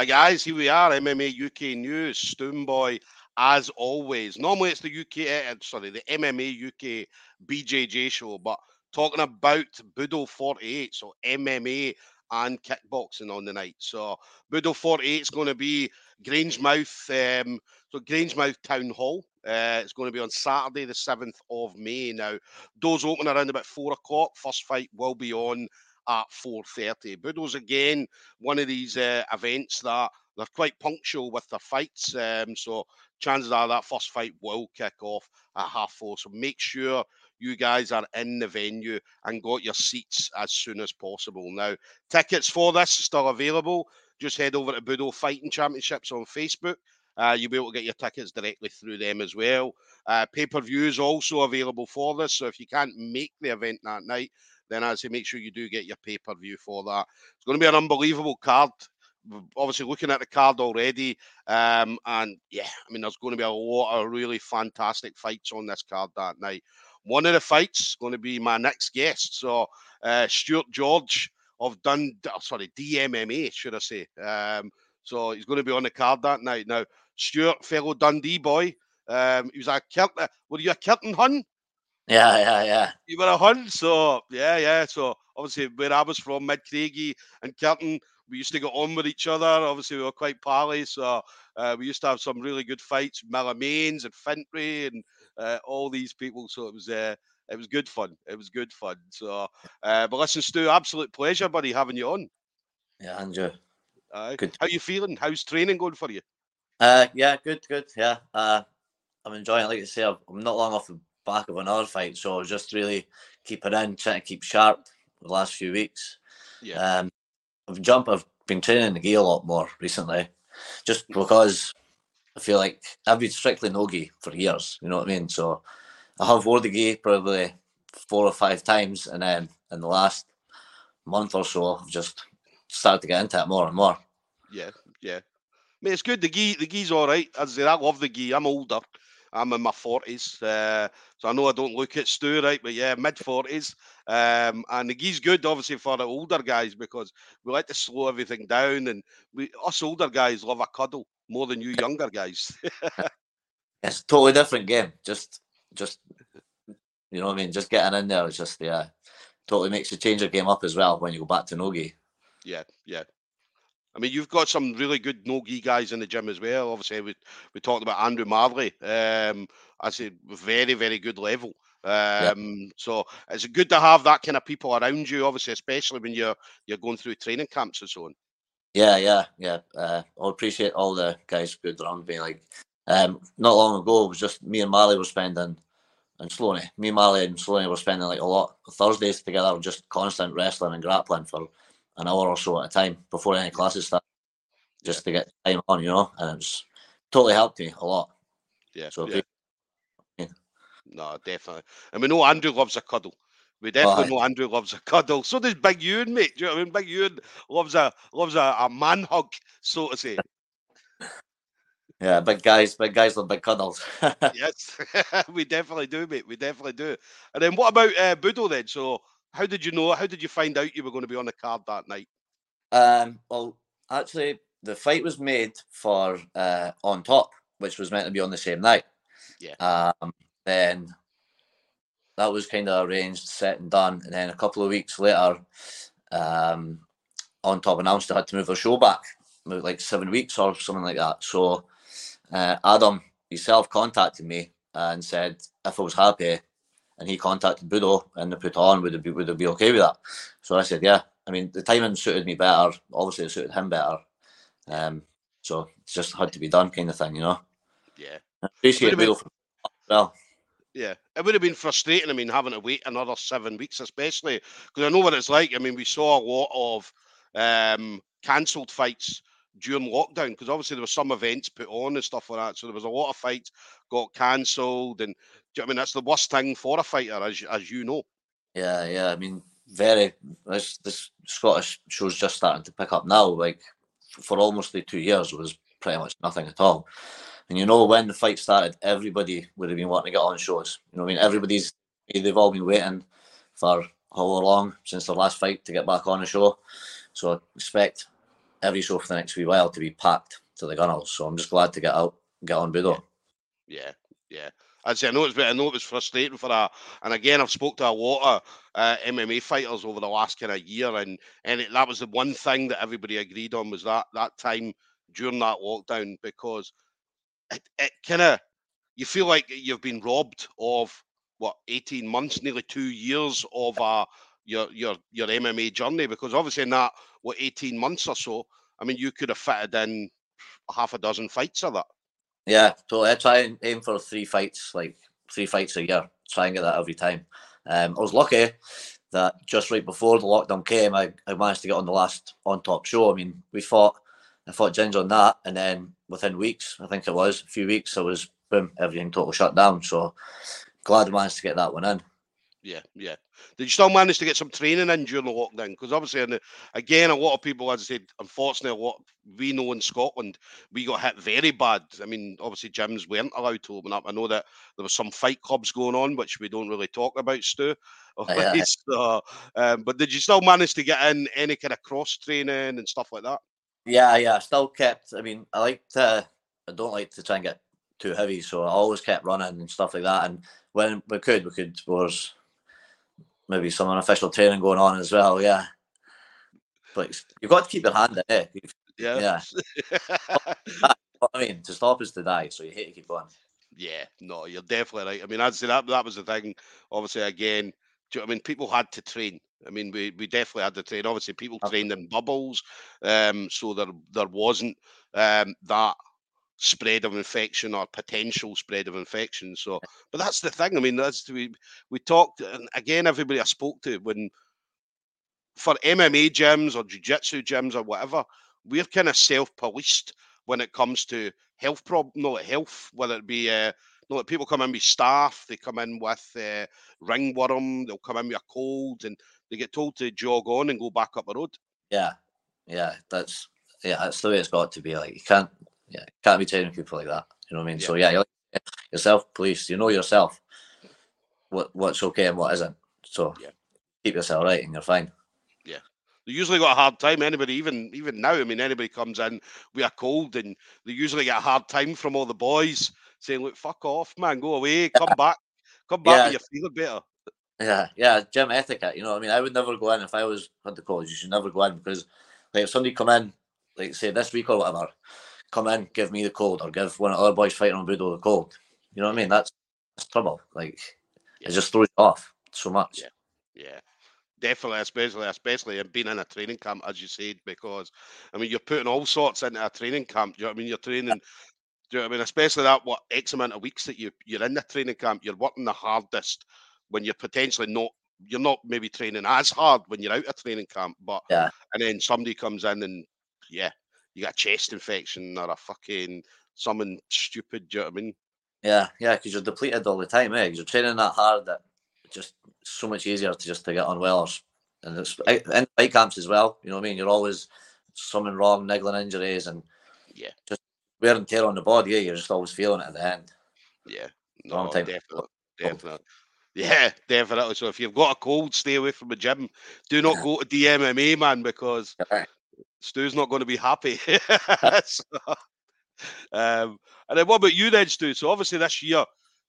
Right, guys, here we are, MMA UK News, Stoomboy, as always. Normally it's the UK, uh, sorry, the MMA UK BJJ show, but talking about Budo 48, so MMA and kickboxing on the night. So Budo 48 is going to be Grangemouth, um, so Grangemouth Town Hall. Uh, it's going to be on Saturday, the 7th of May. Now, doors open around about four o'clock. First fight will be on at 4.30. Budo's again one of these uh, events that they're quite punctual with their fights. Um, so chances are that first fight will kick off at half four. So make sure you guys are in the venue and got your seats as soon as possible. Now, tickets for this are still available. Just head over to Budo Fighting Championships on Facebook. Uh, you'll be able to get your tickets directly through them as well. Uh, Pay per view is also available for this. So if you can't make the event that night, then I say make sure you do get your pay per view for that. It's going to be an unbelievable card. Obviously, looking at the card already, um, and yeah, I mean, there's going to be a lot of really fantastic fights on this card that night. One of the fights is going to be my next guest. So, uh, Stuart George of Dun, oh, sorry, DMMA, should I say? Um, so he's going to be on the card that night. Now, Stuart, fellow Dundee boy, um, he was a Kirkton. Were you a Kirkton Hun? Yeah, yeah, yeah. You were a Hun, so yeah, yeah. So obviously, where I was from, Mid Craigie and Kirkton, we used to get on with each other. Obviously, we were quite pally, so uh, we used to have some really good fights, Millamains and Fintry and uh, all these people. So it was uh, it was good fun. It was good fun. So, uh, but listen, Stu, absolute pleasure, buddy, having you on. Yeah, Andrew. Uh, good. How you feeling? How's training going for you? Uh, yeah, good, good. Yeah, uh, I'm enjoying it. Like I say, I'm not long off the back of another fight. So I was just really keeping in, trying to keep sharp the last few weeks. Yeah. Um, I've jumped. I've been training the gi a lot more recently, just because I feel like I've been strictly no gi for years. You know what I mean? So I have wore the gi probably four or five times, and then in the last month or so, I've just started to get into it more and more. Yeah, yeah. I mean, it's good. The gi, the gi's all right. As I say, I love the gi. I'm older. I'm in my forties, uh, so I know I don't look at Stu right, but yeah, mid forties. Um, and the gi's good, obviously, for the older guys because we like to slow everything down, and we us older guys love a cuddle more than you younger guys. it's a totally different game. Just, just you know what I mean. Just getting in there is just yeah, totally makes you change your game up as well when you go back to nogi. Yeah, yeah, I mean, you've got some really good no gi guys in the gym as well. Obviously, we we talked about Andrew Marley. Um, I say very very good level. Um, yep. so it's good to have that kind of people around you. Obviously, especially when you're you're going through training camps and so on. Yeah, yeah, yeah. Uh, I appreciate all the guys good around me. Like, um, not long ago, it was just me and Marley were spending, and Sloaney, me and Marley and Sloaney were spending like a lot of Thursdays together, just constant wrestling and grappling for an hour or so at a time before any classes start, just to get time on, you know, and it's totally helped me a lot. Yeah. So yeah. yeah. No, definitely. And we know Andrew loves a cuddle. We oh, definitely oh, know Andrew loves a cuddle. So does Big Ewan, mate. Do you know what I mean? Big Ewan loves a loves a, a man hug, so to say. Yeah, big guys, big guys love big cuddles. yes, we definitely do, mate. We definitely do. And then what about uh, Budo then? So how did you know? How did you find out you were going to be on the card that night? Um, well, actually, the fight was made for uh, on top, which was meant to be on the same night. Yeah. Um, then that was kind of arranged, set and done, and then a couple of weeks later, um, on top announced they had to move the show back, move like seven weeks or something like that. So uh, Adam himself contacted me and said if I was happy and he contacted Budo and they put on, would it be would it be okay with that? So I said, yeah. I mean, the timing suited me better. Obviously, it suited him better. Um, so it just had to be done, kind of thing, you know. Yeah. I appreciate Budo well. Yeah, it would have been frustrating. I mean, having to wait another seven weeks, especially because I know what it's like. I mean, we saw a lot of um, cancelled fights during lockdown because obviously there were some events put on and stuff like that. So there was a lot of fights got cancelled, and you know I mean that's the worst thing for a fighter, as as you know. Yeah, yeah. I mean, very. This this Scottish show's just starting to pick up now. Like for almost the two years, it was pretty much nothing at all. And you know, when the fight started, everybody would have been wanting to get on shows. You know, I mean, everybody's they've all been waiting for how long since their last fight to get back on the show. So expect every show for the next wee while to be packed to the gunnels. So I'm just glad to get out, get on Budo. Yeah, yeah. I'd say I know it's I know it was frustrating for that. And again, I've spoke to a lot of uh, MMA fighters over the last kind of year, and and it, that was the one thing that everybody agreed on was that that time during that lockdown because it, it kind of you feel like you've been robbed of what 18 months, nearly two years of uh, your your your MMA journey because obviously in that what 18 months or so, I mean you could have fitted in half a dozen fights of that. Yeah, totally. I try and aim for three fights, like three fights a year. Try and get that every time. Um, I was lucky that just right before the lockdown came, I, I managed to get on the last on top show. I mean, we fought, I fought Ginger on that, and then within weeks, I think it was a few weeks, I was boom, everything total shut down. So glad I managed to get that one in. Yeah, yeah. Did you still manage to get some training in during the lockdown? Because obviously, the, again, a lot of people, as I said, unfortunately, a lot we know in Scotland, we got hit very bad. I mean, obviously, gyms weren't allowed to open up. I know that there was some fight clubs going on, which we don't really talk about, Stu. Yeah. so, um, but did you still manage to get in any kind of cross training and stuff like that? Yeah, yeah. I still kept. I mean, I like to. I don't like to try and get too heavy, so I always kept running and stuff like that. And when we could, we could. Was maybe some unofficial training going on as well. Yeah, but you've got to keep your hand in it. Yeah, yeah. I mean, to stop is to die, so you hate to keep going. Yeah, no, you're definitely right. I mean, I'd say that that was the thing. Obviously, again, you know I mean, people had to train. I mean, we, we definitely had to train. Obviously, people trained in bubbles, um, so there there wasn't um, that spread of infection or potential spread of infection. So, but that's the thing. I mean, that's we we talked, and again, everybody I spoke to when for MMA gyms or jiu-jitsu gyms or whatever, we're kind of self-policed when it comes to health problem, no health, whether it be uh, no, like people come in with staff, they come in with uh, ringworm, they'll come in with a cold, and they get told to jog on and go back up the road. Yeah, yeah, that's yeah, that's the way it's got to be. Like you can't yeah, can't be training people like that. You know what I mean? Yeah. So yeah, yourself, police. You know yourself what what's okay and what isn't. So yeah. keep yourself right, and you're fine. Yeah, they usually got a hard time. Anybody, even even now, I mean, anybody comes in we are cold, and they usually get a hard time from all the boys saying, "Look, fuck off, man, go away, come yeah. back, come back, yeah. when you're feeling better." Yeah, yeah, gym etiquette. You know what I mean? I would never go in if I was at the college. You should never go in because, like, if somebody come in, like say this week or whatever, come in, give me the cold, or give one of the other boys fighting on Budo the cold. You know what I mean? That's that's trouble. Like yeah. it just throws you off so much. Yeah, yeah. Definitely, especially especially being in a training camp, as you said, because I mean you're putting all sorts into a training camp. Do You know what I mean? You're training. Do you know what I mean? Especially that what X amount of weeks that you you're in the training camp, you're working the hardest when you're potentially not you're not maybe training as hard when you're out of training camp, but yeah, and then somebody comes in and yeah, you got a chest infection or a fucking something stupid. Do you know what I mean? Yeah, yeah, because you're depleted all the time, eh? Because you're training that hard that it's just so much easier to just to get unwell. And it's in fight camps as well. You know what I mean? You're always something wrong, niggling injuries, and yeah, just wear and tear on the body. Yeah, you're just always feeling it at the end. Yeah, no, Long time. definitely, definitely. Yeah, definitely. So if you've got a cold, stay away from the gym. Do not go to DMMA, man, because Stu's not going to be happy. so, um, and then what about you then, Stu? So obviously this year,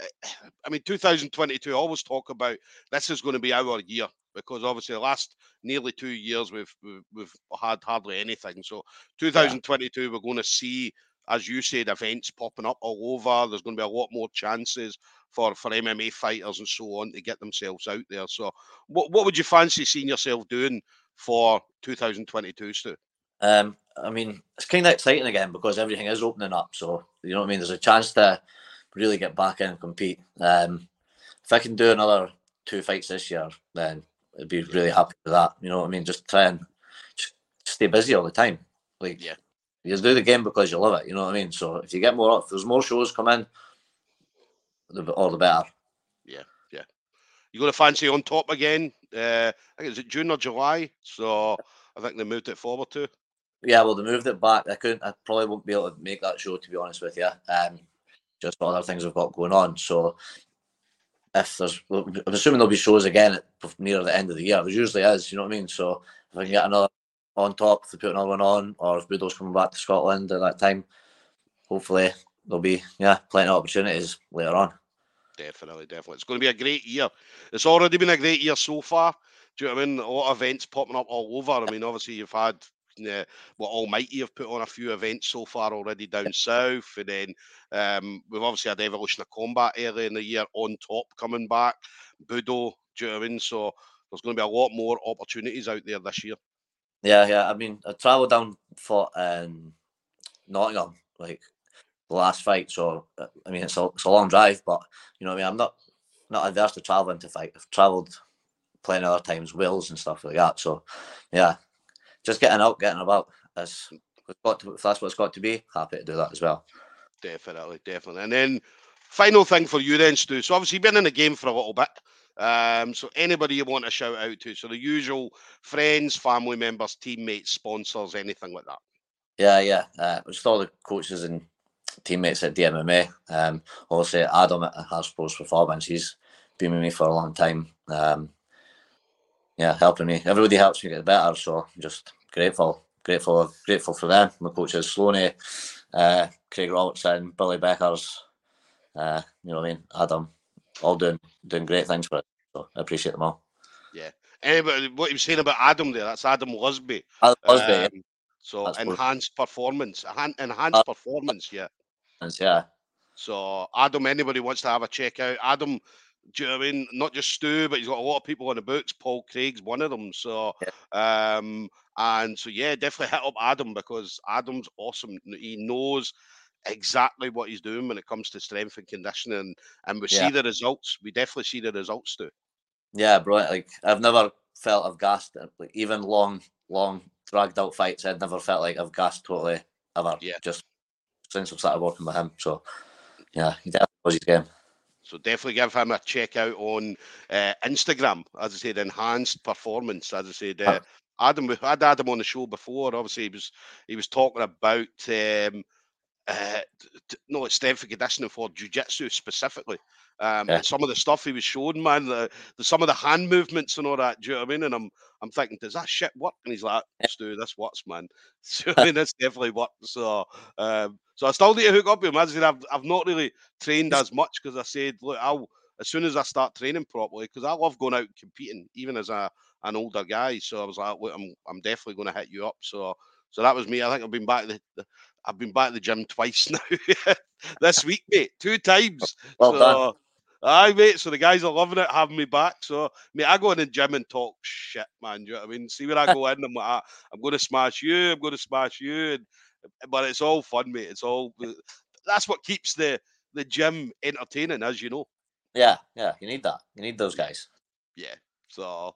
eh, I mean, 2022, I always talk about this is going to be our year because obviously the last nearly two years we've we've, we've had hardly anything. So 2022, yeah. we're going to see, as you said, events popping up all over. There's going to be a lot more chances for for MMA fighters and so on to get themselves out there. So what what would you fancy seeing yourself doing for 2022, Stu? Um, I mean, it's kind of exciting again because everything is opening up. So you know what I mean. There's a chance to really get back in and compete. Um, if I can do another two fights this year, then I'd be really happy with that. You know what I mean? Just try and just stay busy all the time. Like, yeah, you do the game because you love it. You know what I mean? So if you get more, if there's more shows come in, the all the better. Yeah, yeah. You got to fancy on top again. Uh, I think it's June or July. So I think they moved it forward to. Yeah, well, they moved it back. I couldn't. I probably won't be able to make that show to be honest with you. Um, just other things I've got going on. So if there's, I'm assuming there'll be shows again at, near the end of the year. There usually is. You know what I mean? So if I can get another on top if they put another one on, or if Budo's coming back to Scotland at that time. Hopefully, there'll be yeah plenty of opportunities later on. Definitely, definitely. It's going to be a great year. It's already been a great year so far. Do you know what I mean? A lot of events popping up all over. I mean, obviously you've had uh, well, Almighty have put on a few events so far already down south, and then um, we've obviously had Evolution of Combat early in the year on top coming back. Budo, do you know what I mean? So there's going to be a lot more opportunities out there this year. Yeah, yeah. I mean, I travelled down for um, Nottingham like the last fight, so uh, I mean it's a it's a long drive, but you know I mean I'm not not adverse to travelling to fight. I've travelled plenty other times, Wales and stuff like that. So yeah, just getting out, getting about. That's got to, if that's what it's got to be. Happy to do that as well. Definitely, definitely. And then final thing for you then, Stu. So obviously you've been in the game for a little bit. Um, so anybody you want to shout out to, so the usual friends, family members, teammates, sponsors, anything like that. Yeah, yeah. Uh, just all the coaches and teammates at DMMA. Um, obviously Adam at Hasbro's Performance. He's been with me for a long time. Um, yeah, helping me. Everybody helps me get better. So I'm just grateful, grateful, grateful for them. My coaches, Sloaney, uh, Craig Robertson, Billy Beckers, uh, you know what I mean, Adam, all doing doing great things for it. So I appreciate them all. Yeah. Anybody, what you were saying about Adam there, that's Adam Lusby. Adam Lusby. Um, so that's enhanced performance, enhanced uh, performance, yeah. Yeah. So Adam, anybody wants to have a check out, Adam do you know what I mean? Not just Stu, but he's got a lot of people on the books. Paul Craig's one of them. So, yeah. um, and so yeah, definitely hit up Adam because Adam's awesome. He knows exactly what he's doing when it comes to strength and conditioning, and we yeah. see the results. We definitely see the results too. Yeah, bro. Like I've never felt I've gassed. Like even long, long dragged out fights, I've never felt like I've gassed totally ever. Yeah. Just since I've started working with him. So yeah, he definitely knows his game. So definitely give him a check out on uh, Instagram. As I said, enhanced performance. As I said, uh, Adam, we had Adam on the show before. Obviously, he was he was talking about um, uh, no, it's strength and conditioning for jiu-jitsu specifically. Um, yeah. some of the stuff he was showing, man, the, the, some of the hand movements and all that. Do you know what I mean? And I'm I'm thinking, does that shit work? And he's like, Stu, this works, man. So I mean, this definitely works. So um, so I still need to hook up with him. As I said, I've I've not really trained as much because I said, look, I'll as soon as I start training properly, because I love going out and competing, even as a an older guy. So I was like, look, I'm I'm definitely going to hit you up. So so that was me. I think I've been back the, the I've been back to the gym twice now this week, mate. Two times. Well so, done. Aye, mate. So the guys are loving it, having me back. So, mate, I go in the gym and talk shit, man. Do you know what I mean? See where I go in, I'm like, ah, I'm going to smash you. I'm going to smash you. And, but it's all fun, mate. It's all that's what keeps the the gym entertaining, as you know. Yeah, yeah. You need that. You need those guys. Yeah. So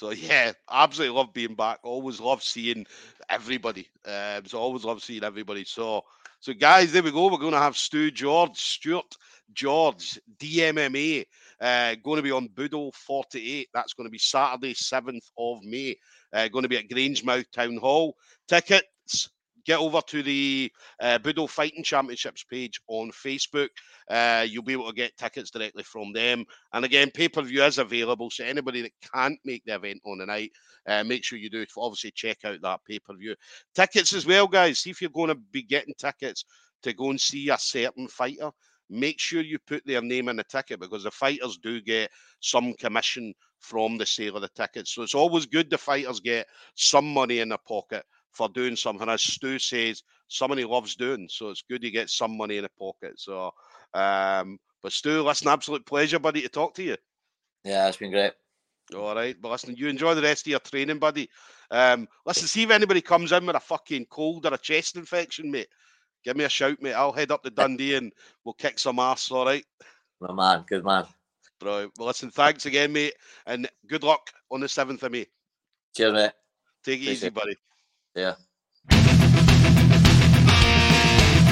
so yeah, absolutely love being back. Always love seeing everybody. Um, so always love seeing everybody. So so guys, there we go. We're going to have Stu George, Stuart George, DMMA, uh, going to be on Budo 48. That's going to be Saturday, 7th of May. Uh, going to be at Grangemouth Town Hall. Tickets get over to the uh, Budo Fighting Championships page on Facebook. Uh, you'll be able to get tickets directly from them. And again, pay per view is available. So anybody that can't make the event on the night, uh, make sure you do obviously check out that pay per view. Tickets as well, guys. See if you're going to be getting tickets to go and see a certain fighter. Make sure you put their name in the ticket because the fighters do get some commission from the sale of the tickets. So it's always good the fighters get some money in their pocket for doing something. As Stu says, somebody loves doing. So it's good you get some money in the pocket. So, um, but Stu, listen, absolute pleasure, buddy, to talk to you. Yeah, it's been great. All right, but listen, you enjoy the rest of your training, buddy. Um, listen, see if anybody comes in with a fucking cold or a chest infection, mate. Give me a shout, mate. I'll head up to Dundee and we'll kick some ass. All right. My man, good man. Bro, well, listen, thanks again, mate, and good luck on the seventh of May. Cheers, mate. Take it easy, buddy. Yeah.